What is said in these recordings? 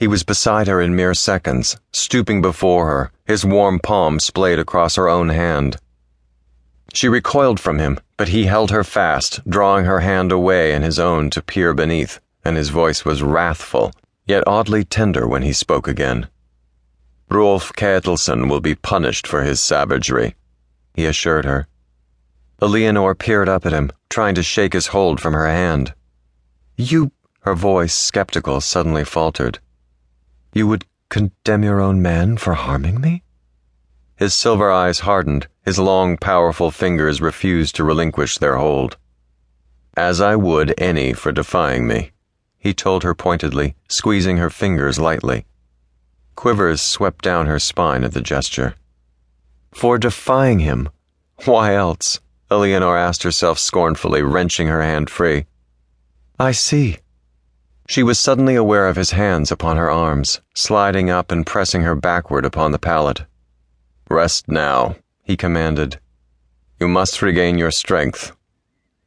He was beside her in mere seconds, stooping before her, his warm palm splayed across her own hand. She recoiled from him, but he held her fast, drawing her hand away in his own to peer beneath, and his voice was wrathful, yet oddly tender when he spoke again. Rolf Ketilson will be punished for his savagery, he assured her. Elienor peered up at him, trying to shake his hold from her hand. You, her voice, skeptical, suddenly faltered. You would condemn your own man for harming me? His silver eyes hardened, his long, powerful fingers refused to relinquish their hold. As I would any for defying me, he told her pointedly, squeezing her fingers lightly. Quivers swept down her spine at the gesture. For defying him? Why else? Elienor asked herself scornfully, wrenching her hand free. I see. She was suddenly aware of his hands upon her arms, sliding up and pressing her backward upon the pallet. Rest now, he commanded. You must regain your strength.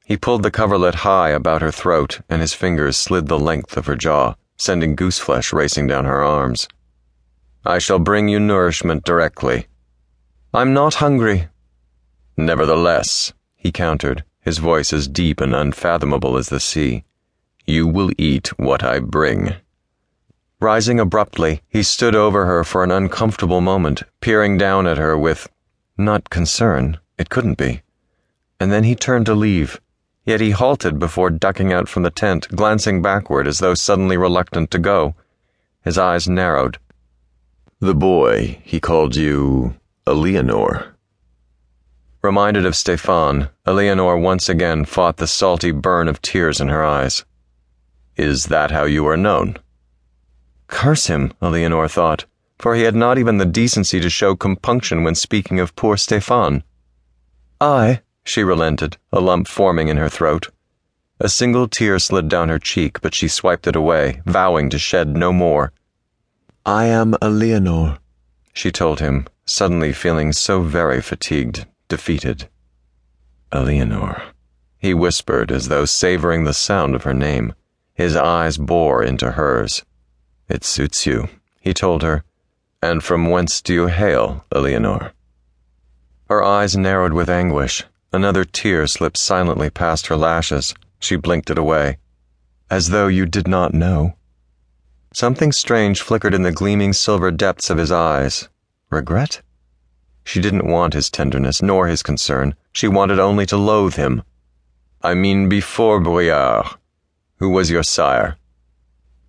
He pulled the coverlet high about her throat, and his fingers slid the length of her jaw, sending gooseflesh racing down her arms. I shall bring you nourishment directly. I'm not hungry. Nevertheless, he countered, his voice as deep and unfathomable as the sea. You will eat what I bring. Rising abruptly, he stood over her for an uncomfortable moment, peering down at her with not concern, it couldn't be. And then he turned to leave. Yet he halted before ducking out from the tent, glancing backward as though suddenly reluctant to go. His eyes narrowed. The boy, he called you Elienor. Reminded of Stefan, Elienor once again fought the salty burn of tears in her eyes. Is that how you are known? Curse him, Elienor thought, for he had not even the decency to show compunction when speaking of poor Stefan. I, she relented, a lump forming in her throat. A single tear slid down her cheek, but she swiped it away, vowing to shed no more. I am Elienor, she told him, suddenly feeling so very fatigued, defeated. Elienor, he whispered as though savoring the sound of her name. His eyes bore into hers. It suits you, he told her. And from whence do you hail, Elienor? Her eyes narrowed with anguish. Another tear slipped silently past her lashes. She blinked it away. As though you did not know. Something strange flickered in the gleaming silver depths of his eyes. Regret? She didn't want his tenderness, nor his concern. She wanted only to loathe him. I mean before Brouillard. Who was your sire?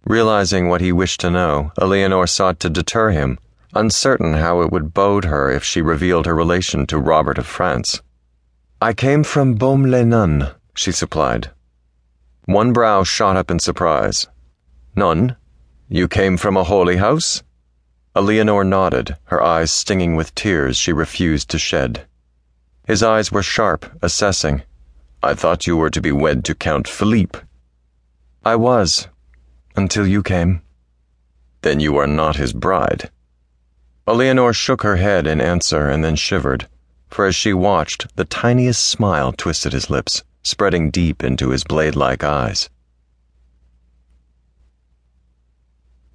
Realizing what he wished to know, Elienor sought to deter him, uncertain how it would bode her if she revealed her relation to Robert of France. I came from Baume les Nonnes, she supplied. One brow shot up in surprise. None? You came from a holy house? Elienor nodded, her eyes stinging with tears she refused to shed. His eyes were sharp, assessing. I thought you were to be wed to Count Philippe. I was, until you came. Then you are not his bride. Elienor shook her head in answer and then shivered, for as she watched, the tiniest smile twisted his lips, spreading deep into his blade like eyes.